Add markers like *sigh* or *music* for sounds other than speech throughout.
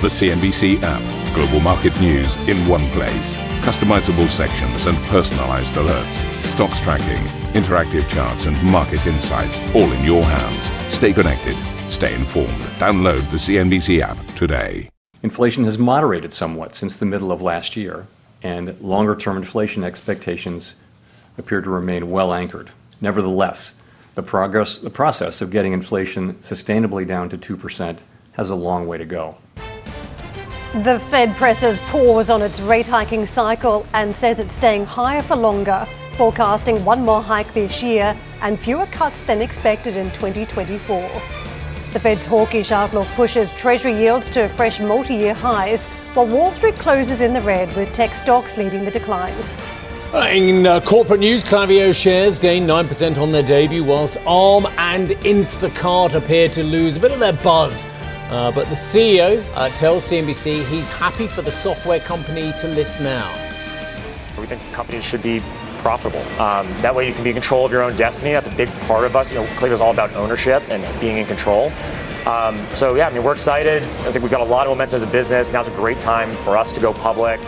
The CNBC app. Global market news in one place. Customizable sections and personalized alerts. Stocks tracking, interactive charts, and market insights all in your hands. Stay connected. Stay informed. Download the CNBC app today. Inflation has moderated somewhat since the middle of last year, and longer term inflation expectations appear to remain well anchored. Nevertheless, the, progress, the process of getting inflation sustainably down to 2% has a long way to go. The Fed presses pause on its rate hiking cycle and says it's staying higher for longer, forecasting one more hike this year and fewer cuts than expected in 2024. The Fed's hawkish outlook pushes Treasury yields to fresh multi year highs, while Wall Street closes in the red with tech stocks leading the declines. In uh, corporate news, Klaviyo shares gained 9% on their debut, whilst ARM and Instacart appear to lose a bit of their buzz uh, but the CEO uh, tells CNBC he's happy for the software company to list now. We think companies should be profitable. Um, that way you can be in control of your own destiny. That's a big part of us. You know, is all about ownership and being in control. Um, so yeah, I mean, we're excited. I think we've got a lot of momentum as a business. Now's a great time for us to go public.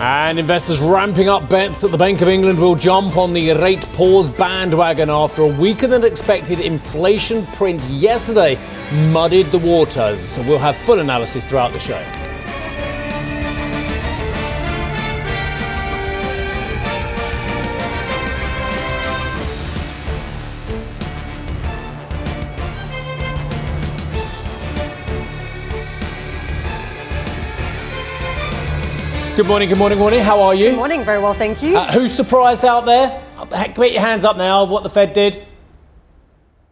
And investors ramping up bets that the Bank of England will jump on the rate pause bandwagon after a weaker than expected inflation print yesterday muddied the waters. We'll have full analysis throughout the show. Good morning, good morning, morning. How are you? Good morning, very well, thank you. Uh, who's surprised out there? Put your hands up now, what the Fed did.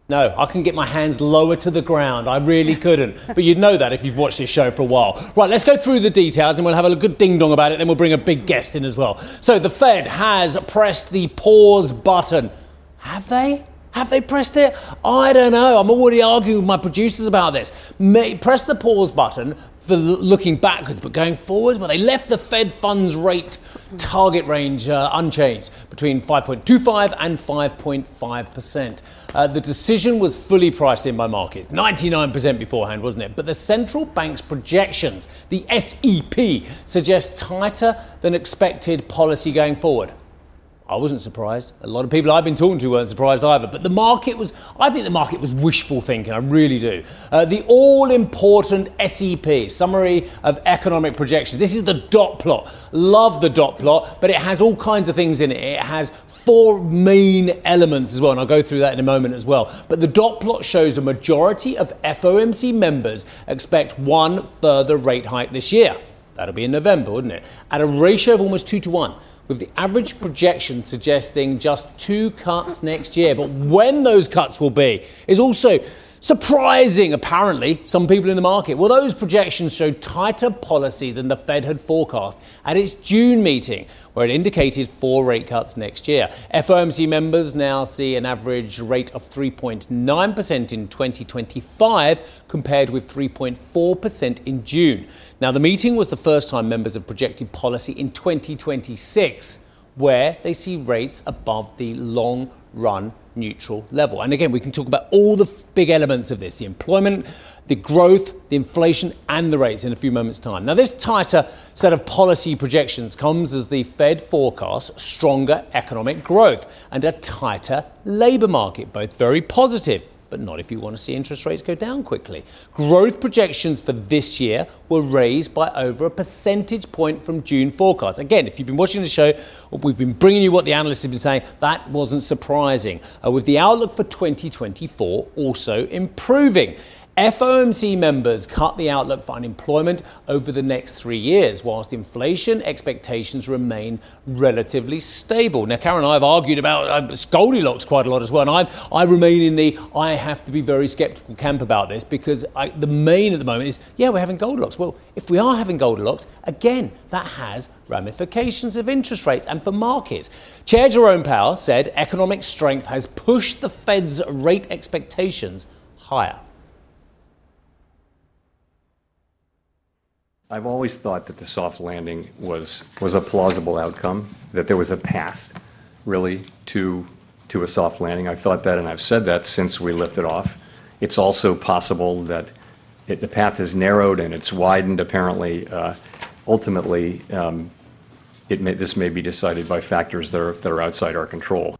No, I can get my hands lower to the ground. I really couldn't. *laughs* but you'd know that if you've watched this show for a while. Right, let's go through the details and we'll have a good ding dong about it. Then we'll bring a big guest in as well. So the Fed has pressed the pause button. Have they? Have they pressed it? I don't know. I'm already arguing with my producers about this. May, press the pause button for looking backwards, but going forwards, but they left the Fed funds rate target range uh, unchanged between 5.25 and 5.5%. Uh, the decision was fully priced in by markets, 99% beforehand, wasn't it? But the central bank's projections, the SEP, suggest tighter than expected policy going forward. I wasn't surprised. A lot of people I've been talking to weren't surprised either. But the market was, I think the market was wishful thinking. I really do. Uh, the all important SEP, Summary of Economic Projections. This is the dot plot. Love the dot plot, but it has all kinds of things in it. It has four main elements as well, and I'll go through that in a moment as well. But the dot plot shows a majority of FOMC members expect one further rate hike this year. That'll be in November, wouldn't it? At a ratio of almost two to one with the average projection suggesting just two cuts next year. But when those cuts will be is also surprising, apparently, some people in the market. Well, those projections show tighter policy than the Fed had forecast at its June meeting, where it indicated four rate cuts next year. FOMC members now see an average rate of 3.9% in 2025 compared with 3.4% in June. Now, the meeting was the first time members have projected policy in 2026, where they see rates above the long run neutral level. And again, we can talk about all the big elements of this the employment, the growth, the inflation, and the rates in a few moments' time. Now, this tighter set of policy projections comes as the Fed forecasts stronger economic growth and a tighter labour market, both very positive but not if you want to see interest rates go down quickly. Growth projections for this year were raised by over a percentage point from June forecasts. Again, if you've been watching the show, we've been bringing you what the analysts have been saying. That wasn't surprising. Uh, with the outlook for 2024 also improving. FOMC members cut the outlook for unemployment over the next three years, whilst inflation expectations remain relatively stable. Now, Karen and I have argued about uh, Goldilocks quite a lot as well, and I, I remain in the I have to be very sceptical camp about this because I, the main at the moment is, yeah, we're having Goldilocks. Well, if we are having Goldilocks, again, that has ramifications of interest rates and for markets. Chair Jerome Powell said economic strength has pushed the Fed's rate expectations higher. I've always thought that the soft landing was a plausible outcome, that there was a path really to to a soft landing. I've thought that and I've said that since we lifted off. It's also possible that the path has narrowed and it's widened. Apparently, uh, ultimately, um, this may be decided by factors that are outside our control.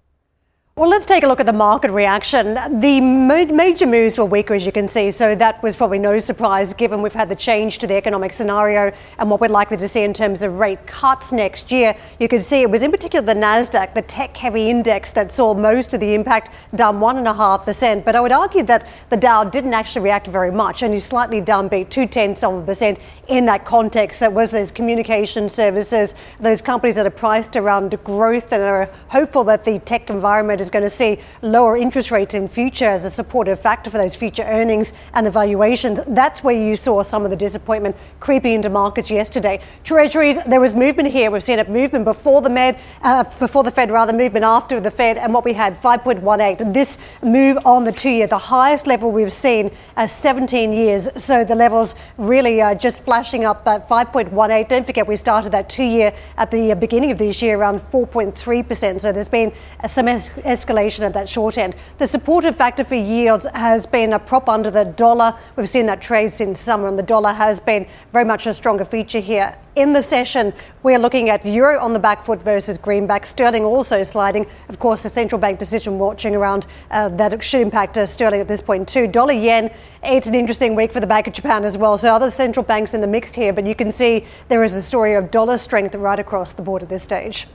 Well, let's take a look at the market reaction. The major moves were weaker, as you can see, so that was probably no surprise given we've had the change to the economic scenario and what we're likely to see in terms of rate cuts next year. You can see it was in particular the NASDAQ, the tech heavy index, that saw most of the impact, down 1.5%. But I would argue that the Dow didn't actually react very much, only slightly downbeat, two tenths of a percent in that context. That was those communication services, those companies that are priced around growth and are hopeful that the tech environment is is going to see lower interest rates in future as a supportive factor for those future earnings and the valuations. That's where you saw some of the disappointment creeping into markets yesterday. Treasuries, there was movement here. We've seen a movement before the Med, uh, before the Fed, rather movement after the Fed, and what we had 5.18. This move on the two-year, the highest level we've seen as 17 years. So the levels really are just flashing up at 5.18. Don't forget we started that two-year at the beginning of this year around 4.3%. So there's been some escalation at that short end. The supportive factor for yields has been a prop under the dollar. We've seen that trade since summer, and the dollar has been very much a stronger feature here. In the session, we're looking at euro on the back foot versus greenback. Sterling also sliding. Of course, the central bank decision watching around uh, that should impact uh, sterling at this point too. Dollar yen, it's an interesting week for the Bank of Japan as well. So other central banks in the mix here, but you can see there is a story of dollar strength right across the board at this stage.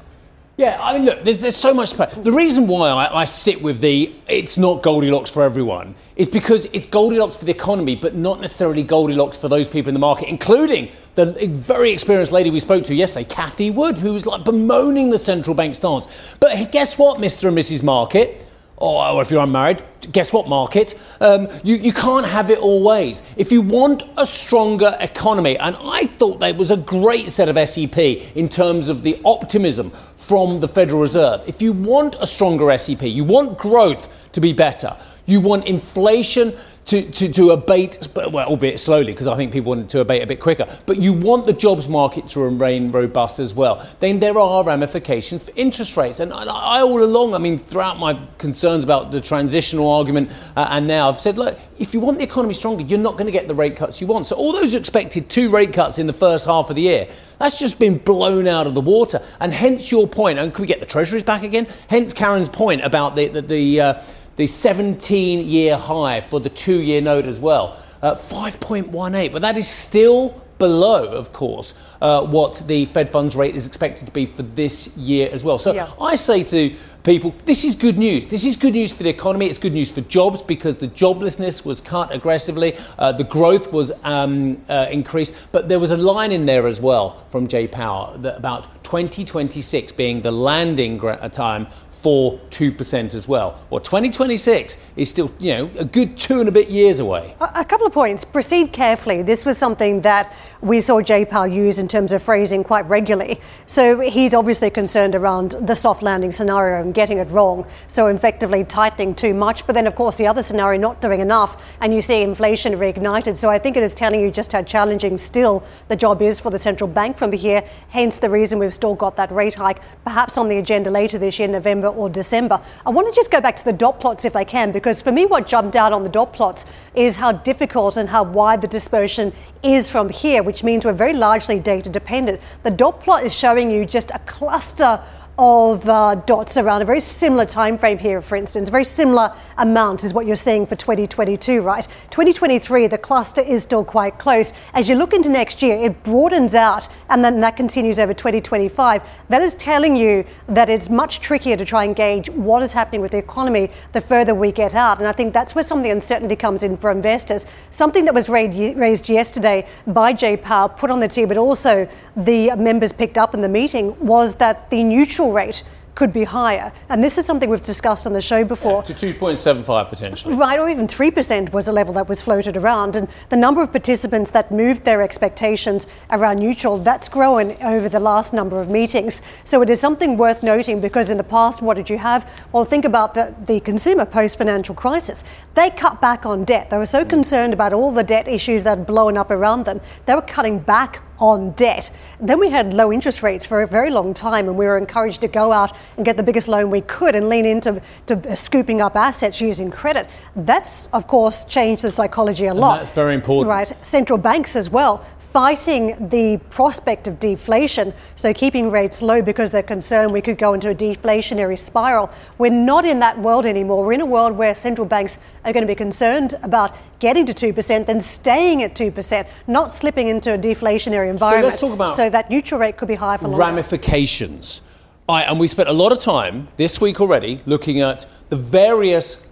Yeah, I mean, look, there's, there's so much. The reason why I, I sit with the it's not Goldilocks for everyone is because it's Goldilocks for the economy, but not necessarily Goldilocks for those people in the market, including the very experienced lady we spoke to yesterday, Cathie Wood, who was like bemoaning the central bank stance. But guess what, Mr. and Mrs. Market? Or if you're unmarried, guess what, market? Um, you, you can't have it always. If you want a stronger economy, and I thought that was a great set of SEP in terms of the optimism from the Federal Reserve. If you want a stronger SEP, you want growth to be better, you want inflation to, to, to abate, well, albeit slowly, because I think people want to abate a bit quicker, but you want the jobs market to remain robust as well, then there are ramifications for interest rates. And I, I all along, I mean, throughout my concerns about the transitional argument uh, and now, I've said, look, if you want the economy stronger, you're not going to get the rate cuts you want. So all those expected two rate cuts in the first half of the year, that's just been blown out of the water. And hence your point, and can we get the treasuries back again? Hence Karen's point about the, the, the uh, the 17 year high for the two year note as well. Uh, 5.18, but that is still below, of course, uh, what the Fed funds rate is expected to be for this year as well. So yeah. I say to people, this is good news. This is good news for the economy. It's good news for jobs because the joblessness was cut aggressively, uh, the growth was um, uh, increased. But there was a line in there as well from Jay Powell that about 2026 being the landing time for 2% as well. Well, 2026 is still, you know, a good two and a bit years away. A, couple of points. Proceed carefully. This was something that we saw Jay Powell use in terms of phrasing quite regularly. So he's obviously concerned around the soft landing scenario and getting it wrong. So effectively tightening too much. But then, of course, the other scenario not doing enough, and you see inflation reignited. So I think it is telling you just how challenging still the job is for the central bank from here. Hence the reason we've still got that rate hike, perhaps on the agenda later this year, November or December. I want to just go back to the dot plots if I can, because for me, what jumped out on the dot plots is how difficult and how wide the dispersion is from here, which means we're very largely data dependent. The dot plot is showing you just a cluster of uh, dots around a very similar time frame here, for instance. A very similar amount is what you're seeing for 2022, right? 2023, the cluster is still quite close. As you look into next year, it broadens out and then that continues over 2025. That is telling you that it's much trickier to try and gauge what is happening with the economy the further we get out. And I think that's where some of the uncertainty comes in for investors. Something that was raised yesterday by Jay Powell, put on the tee, but also the members picked up in the meeting was that the neutral rate could be higher. And this is something we've discussed on the show before. Yeah, to 2.75 potentially. Right, or even 3% was a level that was floated around. And the number of participants that moved their expectations around neutral, that's grown over the last number of meetings. So it is something worth noting because in the past, what did you have? Well, think about the, the consumer post financial crisis. They cut back on debt. They were so concerned about all the debt issues that had blown up around them. They were cutting back on debt. Then we had low interest rates for a very long time, and we were encouraged to go out and get the biggest loan we could and lean into to uh, scooping up assets using credit. That's, of course, changed the psychology a lot. And that's very important. Right. Central banks as well fighting the prospect of deflation, so keeping rates low because they're concerned we could go into a deflationary spiral. We're not in that world anymore. We're in a world where central banks are going to be concerned about getting to 2%, then staying at 2%, not slipping into a deflationary environment. So let's talk about so that neutral rate could be higher for longer. Ramifications. I, and we spent a lot of time this week already looking at the various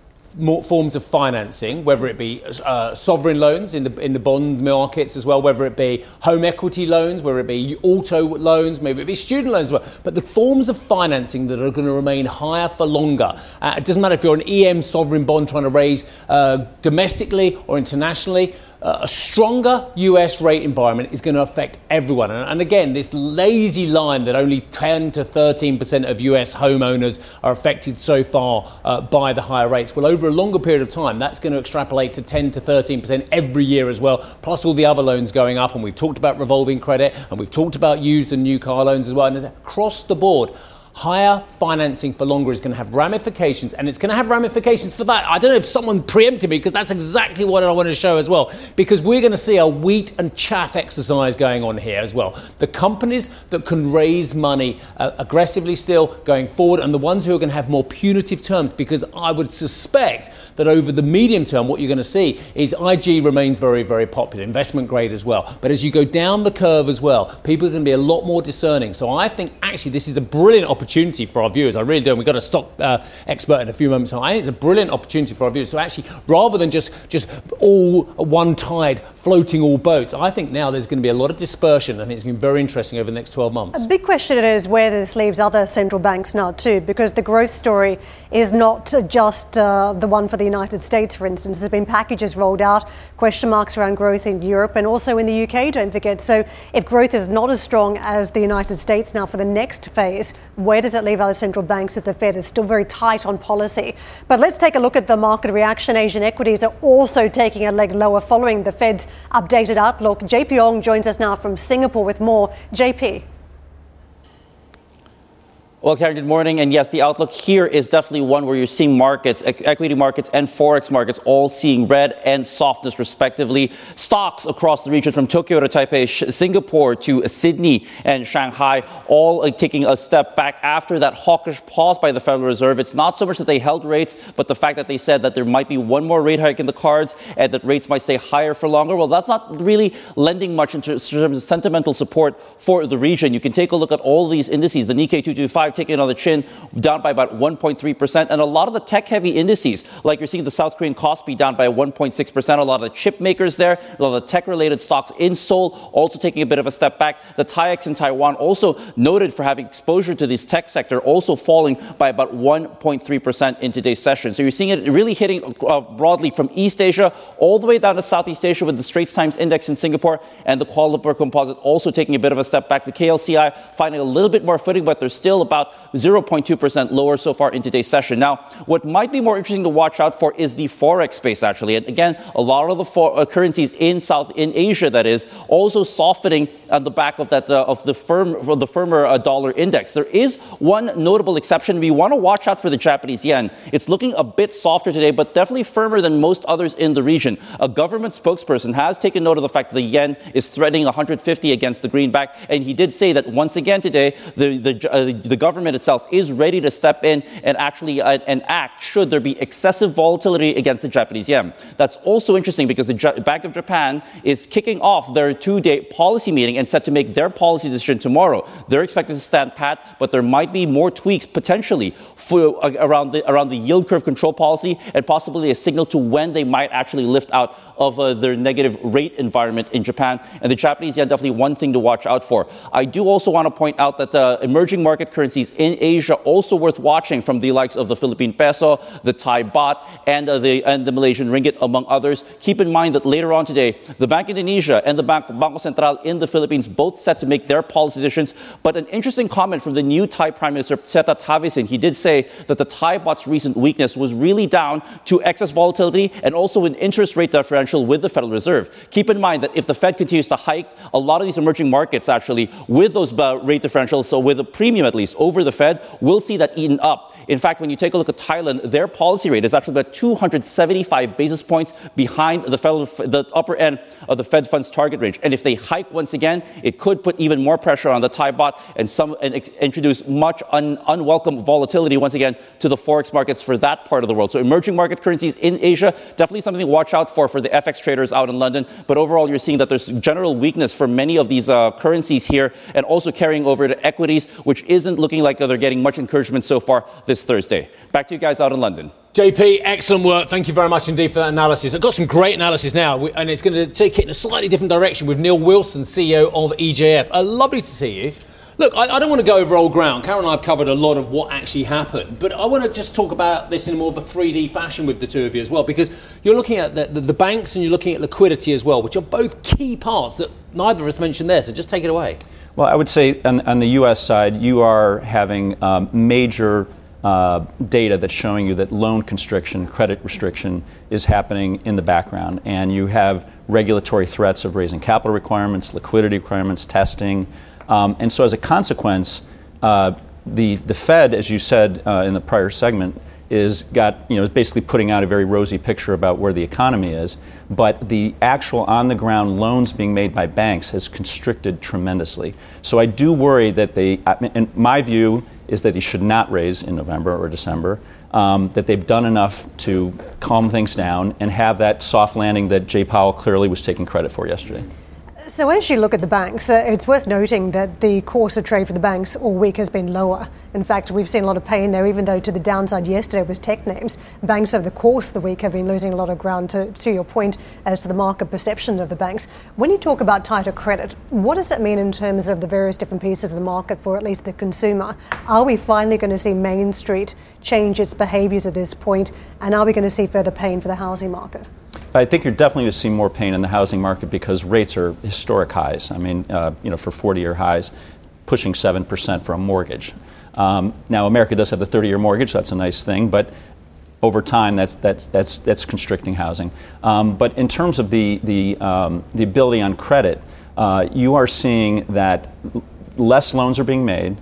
forms of financing, whether it be uh, sovereign loans in the in the bond markets as well, whether it be home equity loans, whether it be auto loans, maybe it be student loans as well. But the forms of financing that are going to remain higher for longer. Uh, it doesn't matter if you're an EM sovereign bond trying to raise uh, domestically or internationally a stronger US rate environment is going to affect everyone. And, again, this lazy line that only 10 to 13% of US homeowners are affected so far uh, by the higher rates. Well, over a longer period of time, that's going to extrapolate to 10 to 13% every year as well, plus all the other loans going up. And we've talked about revolving credit and we've talked about used and new car loans as well. And across the board, higher financing for longer is going to have ramifications, and it's going to have ramifications for that. I don't know if someone preempted me because that's exactly what I want to show as well. Because we're going to see a wheat and chaff exercise going on here as well. The companies that can raise money uh, aggressively still going forward, and the ones who are going to have more punitive terms. Because I would suspect that over the medium term, what you're going to see is IG remains very, very popular, investment grade as well. But as you go down the curve as well, people are going to be a lot more discerning. So I think actually this is a brilliant opportunity opportunity for our viewers. I really do. And we've got a stock uh, expert in a few moments. I think it's a brilliant opportunity for our viewers. So actually, rather than just just all one tide floating all boats, I think now there's going to be a lot of dispersion, and it's going to be very interesting over the next 12 months. A big question is where this leaves other central banks now too, because the growth story is not just uh, the one for the United States, for instance. There's been packages rolled out, question marks around growth in Europe and also in the UK. Don't forget. So if growth is not as strong as the United States now for the next phase, where does it leave other central banks if the Fed is still very tight on policy? But let's take a look at the market reaction. Asian equities are also taking a leg lower following the Fed's updated outlook. JP Ong joins us now from Singapore with more. JP. Well, Karen, good morning. And yes, the outlook here is definitely one where you're seeing markets, equity markets and forex markets all seeing red and softness respectively. Stocks across the region from Tokyo to Taipei, Singapore to Sydney and Shanghai, all taking a step back after that hawkish pause by the Federal Reserve. It's not so much that they held rates, but the fact that they said that there might be one more rate hike in the cards and that rates might stay higher for longer. Well, that's not really lending much in terms of sentimental support for the region. You can take a look at all these indices, the Nikkei 225 taking it on the chin, down by about 1.3%. And a lot of the tech heavy indices, like you're seeing the South Korean Kospi down by 1.6%. A lot of the chip makers there, a lot of the tech related stocks in Seoul also taking a bit of a step back. The TAIEX in Taiwan, also noted for having exposure to this tech sector, also falling by about 1.3% in today's session. So you're seeing it really hitting uh, broadly from East Asia all the way down to Southeast Asia with the Straits Times Index in Singapore and the Kuala Lumpur Composite also taking a bit of a step back. The KLCI finding a little bit more footing, but they're still about 0.2% lower so far in today's session. Now, what might be more interesting to watch out for is the forex space, actually. And again, a lot of the for- uh, currencies in South in Asia, that is, also softening on the back of that uh, of the firm the firmer uh, dollar index. There is one notable exception. We want to watch out for the Japanese yen. It's looking a bit softer today, but definitely firmer than most others in the region. A government spokesperson has taken note of the fact that the yen is threatening 150 against the greenback, and he did say that once again today the the, uh, the government government itself is ready to step in and actually uh, and act should there be excessive volatility against the Japanese yen. That's also interesting because the J- Bank of Japan is kicking off their two-day policy meeting and set to make their policy decision tomorrow. They're expected to stand pat, but there might be more tweaks potentially for, uh, around the around the yield curve control policy and possibly a signal to when they might actually lift out of uh, their negative rate environment in Japan. And the Japanese yen definitely one thing to watch out for. I do also want to point out that uh, emerging market currencies currencies in Asia also worth watching from the likes of the Philippine peso, the Thai baht, and, uh, the, and the Malaysian ringgit, among others. Keep in mind that later on today, the Bank Indonesia and the Bank, Bangko Sentral in the Philippines both set to make their policy decisions. But an interesting comment from the new Thai Prime Minister, Srettha Thavisin, he did say that the Thai baht's recent weakness was really down to excess volatility and also an interest rate differential with the Federal Reserve. Keep in mind that if the Fed continues to hike, a lot of these emerging markets actually, with those uh, rate differentials, so with a premium at least over the Fed, we'll see that eaten up. In fact, when you take a look at Thailand, their policy rate is actually about 275 basis points behind the, federal, the upper end of the Fed funds target range. And if they hike once again, it could put even more pressure on the Thai baht and, some, and introduce much un, unwelcome volatility once again to the forex markets for that part of the world. So emerging market currencies in Asia, definitely something to watch out for for the FX traders out in London. But overall, you're seeing that there's general weakness for many of these uh, currencies here and also carrying over to equities, which isn't looking like they're getting much encouragement so far this Thursday. Back to you guys out in London. JP, excellent work. Thank you very much indeed for that analysis. I've got some great analysis now, and it's going to take it in a slightly different direction with Neal Wilson, CEO of EJF. Uh, lovely to see you. Look, I, I, don't want to go over old ground. Karen and I have covered a lot of what actually happened, but I want to just talk about this in more of a 3D fashion with the two of you as well, because you're looking at the, the, the banks and you're looking at liquidity as well, which are both key parts that neither of us mentioned there. So just take it away. Well, I would say on, on the U.S. side, you are having um, major uh, data that's showing you that loan constriction, credit restriction is happening in the background. And you have regulatory threats of raising capital requirements, liquidity requirements, testing. Um, and so, as a consequence, uh, the, the Fed, as you said uh, in the prior segment, is got you know is basically putting out a very rosy picture about where the economy is, but the actual on the ground loans being made by banks has constricted tremendously. So I do worry that they, in my view, is that he should not raise in November or December. Um, that they've done enough to calm things down and have that soft landing that Jay Powell clearly was taking credit for yesterday. So, as you look at the banks, uh, it's worth noting that the course of trade for the banks all week has been lower. In fact, we've seen a lot of pain there, even though to the downside yesterday was tech names. Banks over the course of the week have been losing a lot of ground to, to your point as to the market perception of the banks. When you talk about tighter credit, what does that mean in terms of the various different pieces of the market for at least the consumer? Are we finally going to see Main Street change its behaviours at this point? point, and are we going to see further pain for the housing market? I think you're definitely going to see more pain in the housing market because rates are historic highs. I mean, uh, you know, for 40-year highs, pushing seven percent for a mortgage. Um, now, America does have the 30-year mortgage. So that's a nice thing, but over time, that's that's that's that's constricting housing. Um, but in terms of the the um, the ability on credit, uh, you are seeing that less loans are being made,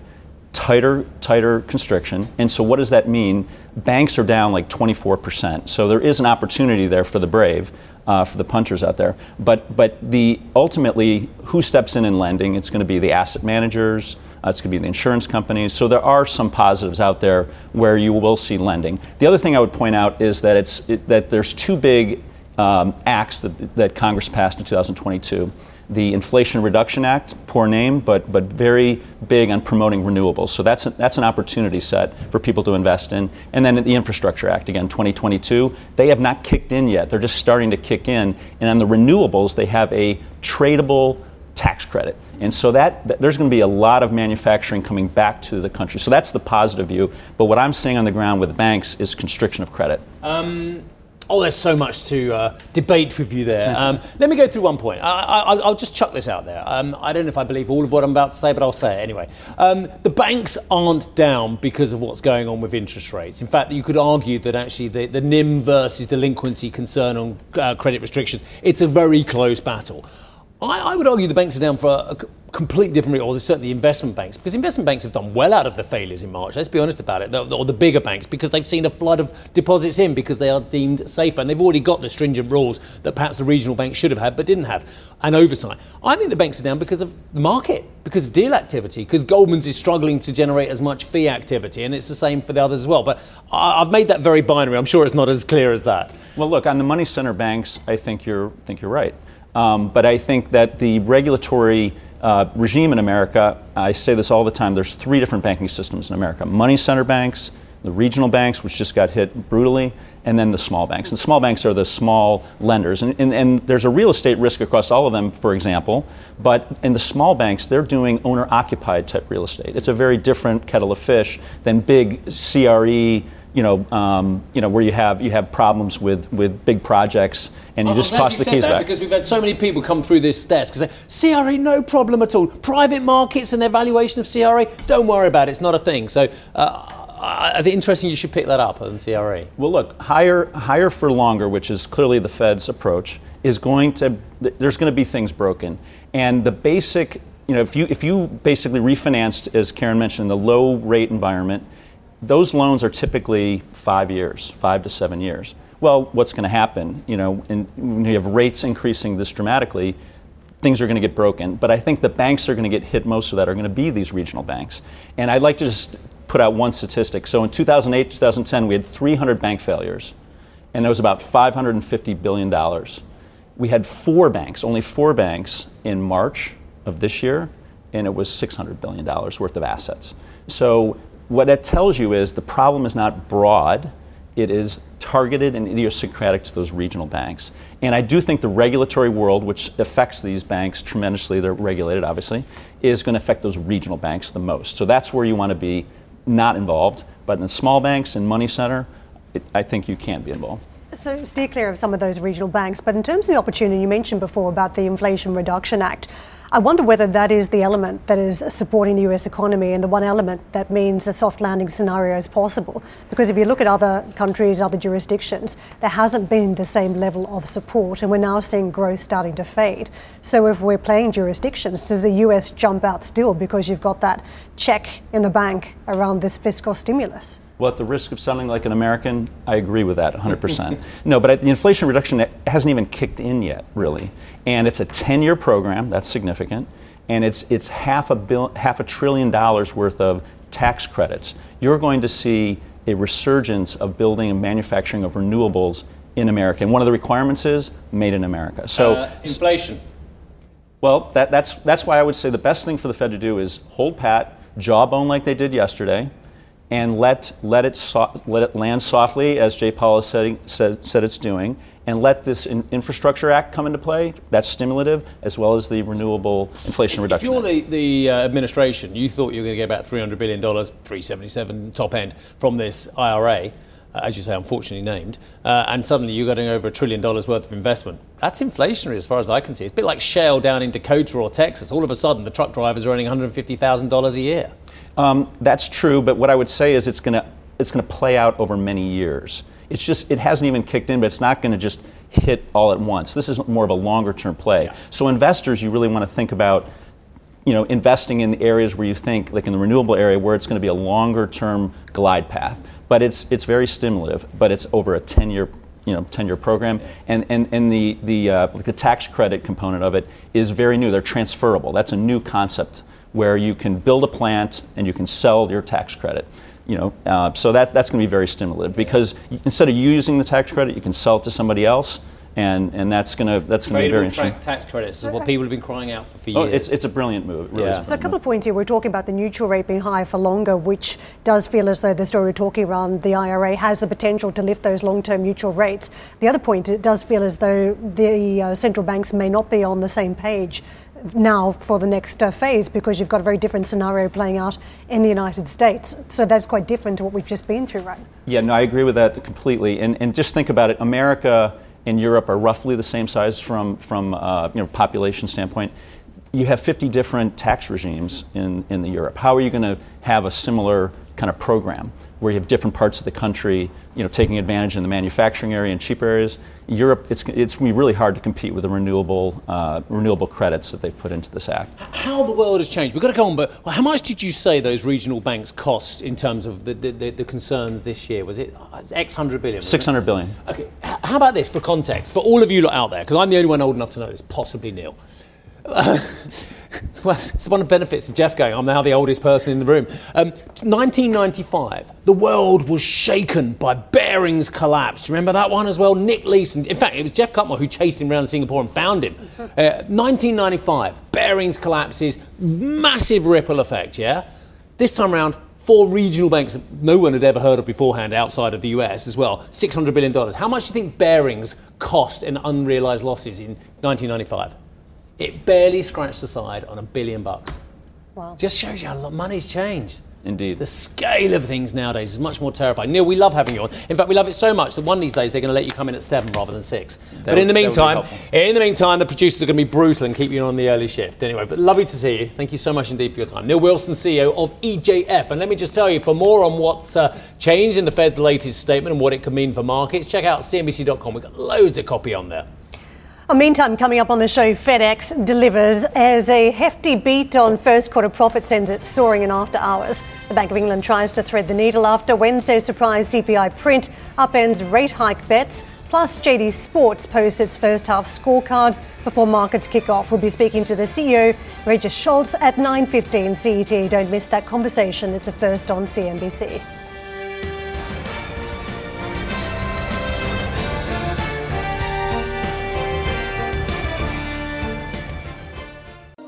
tighter tighter constriction, and so what does that mean? Banks are down like 24%. So there is an opportunity there for the brave, uh, for the punchers out there. But, but the, ultimately, who steps in in lending? It's going to be the asset managers, uh, it's going to be the insurance companies. So there are some positives out there where you will see lending. The other thing I would point out is that, it's, it, that there's two big um, acts that, that Congress passed in 2022 the Inflation Reduction Act, poor name, but, but very big on promoting renewables. So that's, a, that's an opportunity set for people to invest in. And then the Infrastructure Act, again, 2022, they have not kicked in yet. They're just starting to kick in. And on the renewables, they have a tradable tax credit. And so that, that, there's going to be a lot of manufacturing coming back to the country. So that's the positive view. But what I'm seeing on the ground with banks is constriction of credit. Um, Oh, there's so much to uh, debate with you there. Um, let me go through one point. I, will just chuck this out there. Um, I don't know if I believe all of what I'm about to say, but I'll say it anyway. Um, the banks aren't down because of what's going on with interest rates. In fact, you could argue that actually the, the NIM versus delinquency concern on uh, credit restrictions, it's a very close battle. I, I, would argue the banks are down for a, completely different, reason or certainly investment banks, because investment banks have done well out of the failures in March. Let's be honest about it, or the bigger banks, because they've seen a flood of deposits in because they are deemed safer, and they've already got the stringent rules that perhaps the regional banks should have had but didn't have, and oversight. I think the banks are down because of the market, because of deal activity, because Goldman's is struggling to generate as much fee activity, and it's the same for the others as well. But I've made that very binary. I'm sure it's not as clear as that. Well, look on the money center banks, I think you're think you're right. Um, but I think that the regulatory uh, regime in America, I say this all the time, there's three different banking systems in America money center banks, the regional banks, which just got hit brutally, and then the small banks. And small banks are the small lenders. And, and, and there's a real estate risk across all of them, for example. But in the small banks, they're doing owner occupied type real estate. It's a very different kettle of fish than big CRE you know, um, you know, where you have you have problems with, with big projects, and you Oh, just toss you the keys back. Because we've had so many people come through this desk because say, CRE, no problem at all. Private markets and their valuation of CRE, don't worry about it. It's not a thing. So uh, I think interesting you should pick that up on CRE. Well, look, higher, higher for longer, which is clearly the Fed's approach, is going to. There's going to be things broken, and the basic, you know, if you if you basically refinanced, as Karen mentioned, the low rate environment, those loans are typically five years, five to seven years. Well, what's going to happen? You know, in, when you have rates increasing this dramatically, things are going to get broken. But I think the banks are going to get hit most of that are going to be these regional banks. And I'd like to just put out one statistic. So in 2008, 2010, we had 300 bank failures, and it was about $550 billion. We had four banks, only four banks in March of this year, and it was $600 billion worth of assets. So what that tells you is the problem is not broad, it is targeted and idiosyncratic to those regional banks. And I do think the regulatory world, which affects these banks tremendously, they're regulated obviously, is going to affect those regional banks the most. So that's where you want to be not involved. But in small banks and money center, it, I think you can be involved. So steer clear of some of those regional banks. But in terms of the opportunity you mentioned before about the Inflation Reduction Act, I wonder whether that is the element that is supporting the US economy and the one element that means a soft landing scenario is possible. Because if you look at other countries, other jurisdictions, there hasn't been the same level of support, and we're now seeing growth starting to fade. So if we're playing jurisdictions, does the US jump out still because you've got that check in the bank around this fiscal stimulus? Well, at the risk of sounding like an American, I agree with that 100%. no, but the Inflation Reduction hasn't even kicked in yet, really. And it's a 10 year program, that's significant. And it's, it's half, a bill, half a trillion dollars worth of tax credits. You're going to see a resurgence of building and manufacturing of renewables in America. And one of the requirements is made in America. So, Uh, inflation. well, that, that's, that's why I would say the best thing for the Fed to do is hold pat, jawbone like they did yesterday, and let, let, it, so, let it land softly, as Jay Powell said, said, said it's doing, and let this in, Infrastructure Act come into play. That's stimulative, as well as the Renewable Inflation If Reduction you're Act. the, the uh, administration, you thought you were going to get about $300 billion, 377 top end, from this IRA, uh, as you say, unfortunately named, uh, and suddenly you're getting over a trillion dollars worth of investment. That's inflationary as far as I can see. It's a bit like shale down in Dakota or Texas. All of a sudden, the truck drivers are earning $150,000 a year. Um, that's true, but what I would say is it's going to it's going to play out over many years. It's just it hasn't even kicked in, but it's not going to just hit all at once. This is more of a longer term play. So investors, you really want to think about you know investing in the areas where you think like in the renewable area where it's going to be a longer term glide path. But it's it's very stimulative, but it's over a 10 year you know 10 year program and and, and the the uh, like the tax credit component of it is very new. They're transferable. That's a new concept where you can build a plant and you can sell your tax credit. You know, uh, so that, that's going to be very stimulative because instead of using the tax credit, you can sell it to somebody else, and, and that's going to that's going to be very interesting. tax credits is what people have been crying out for for years. Oh, it's, it's a brilliant move. Really Yeah. is So a couple move. of points here. We're talking about the neutral rate being higher for longer, which does feel as though the story we're talking around the IRA has the potential to lift those long-term neutral rates. The other point, it does feel as though the uh, central banks may not be on the same page now for the next uh, phase because you've got a very different scenario playing out in the United States. So that's quite different to what we've just been through, right? Yeah, no, I agree with that completely. And, and just think about it America and Europe are roughly the same size from, from uh, you know, population standpoint. You have 50 different tax regimes in, in the Europe. How are you going to have a similar kind of program where you have different parts of the country you know, taking advantage in the manufacturing area and cheap areas? Europe, it's, it's going to be really hard to compete with the renewable, uh, renewable credits that they've put into this act. how the world has changed. We've got to go on, but how much did you say those regional banks cost in terms of the, the, the, the concerns this year? Was it uh, X hundred billion? it? 600 billion. Okay, how about this for context? For all of you lot out there, because I'm the only one old enough to know this, possibly Neal. *laughs* *laughs* well, it's one of the benefits of Geoff going. I'm now the oldest person in the room. Um, 1995, the world was shaken by Barings' collapse. Remember that one as well? Nick Leeson. In fact, it was Geoff Cutmore who chased him around Singapore and found him. Uh, 1995, Barings' collapses, massive ripple effect. Yeah. This time around, four regional banks no one had ever heard of beforehand outside of the US as well, $600 billion. How much do you think Barings cost in unrealized losses in 1995? It barely scratched the side on a billion bucks. Wow. Just shows you how lot money's changed. Indeed. The scale of things nowadays is much more terrifying. Neal, we love having you on. In fact, we love it so much that one of these days they're going to let you come in at seven rather than six. but in the would- that would be meantime, in the meantime, the producers are going to be brutal and keep you on the early shift. Anyway, but lovely to see you. Thank you so much indeed for your time. Neal Wilson, CEO of EJF. And let me just tell you, for more on what's uh, changed in the Fed's latest statement and what it could mean for markets, check out CNBC.com. We've got loads of copy on there. Meantime, coming up on the show, FedEx delivers as a hefty beat on first quarter profit sends it soaring in after hours. The Bank of England tries to thread the needle after Wednesday's surprise CPI print upends rate hike bets. Plus, JD Sports posts its first half scorecard before markets kick off. We'll be speaking to the CEO, Regis Schultz, at 9.15 CET. Don't miss that conversation. It's a first on CNBC.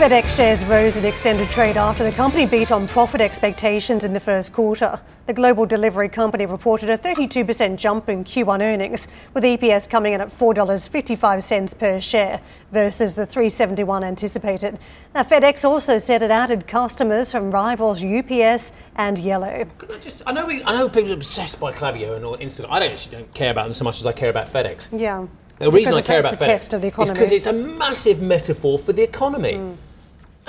FedEx shares rose in extended trade after the company beat on profit expectations in the first quarter. The global delivery company reported a 32% jump in Q1 earnings, with EPS coming in at $4.55 per share versus the 371 anticipated. Now, FedEx also said it added customers from rivals UPS and Yellow. I just, I know, we, I know people are obsessed by Klaviyo and all Instacart. I don't actually don't care about them so much as I care about FedEx. Yeah. The reason I care about FedEx test of the is because it's a massive metaphor for the economy. And,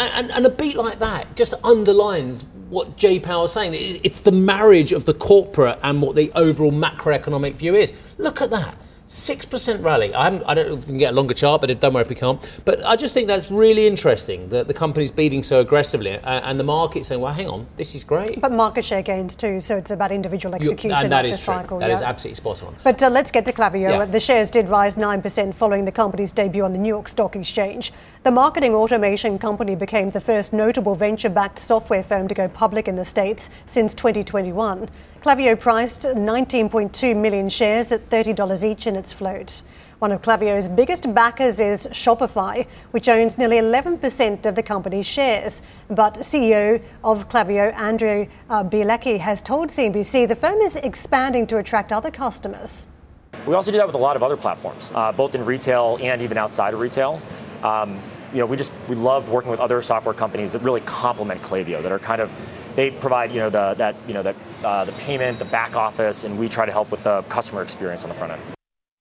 and, and a beat like that just underlines what Jay Powell is saying. It's the marriage of the corporate and what the overall macroeconomic view is. Look at that. 6% rally. I, I don't know if we can get a longer chart, but don't worry if we can't. But I just think that's really interesting that the company's beating so aggressively and, and the market's saying, well, hang on, this is great. But market share gains too, so it's about individual You- execution, and that is true. cycle. That is yeah. absolutely spot on. But uh, let's get to Klaviyo. Yeah. The shares did rise 9% following the company's debut on the New York Stock Exchange. The marketing automation company became the first notable venture backed software firm to go public in the States since 2021. Klaviyo priced 19.2 million shares at $30 each in its float. One of Klaviyo's biggest backers is Shopify, which owns nearly 11% of the company's shares. But CEO of Klaviyo, Andrew uh, Bialecki, has told CNBC the firm is expanding to attract other customers. We also do that with a lot of other platforms, uh, both in retail and even outside of retail. Um, you know, we just we love working with other software companies that really complement Klaviyo, that are kind of they provide you know the that you know that uh, the payment, the back office, and we try to help with the customer experience on the front end.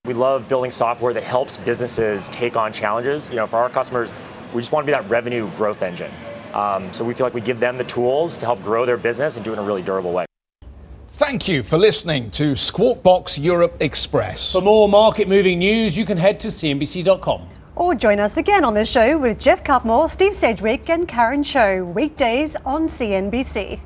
We love building software that helps businesses take on challenges. You know, for our customers, we just want to be that revenue growth engine. Um, so we feel like we give them the tools to help grow their business and do it in a really durable way. Thank you for listening to Squawk Box Europe Express. For more market moving news, you can head to CNBC.com. Or join us again on the show with Geoff Cutmore, Steve Sedgwick, and Karen Tso, weekdays on CNBC.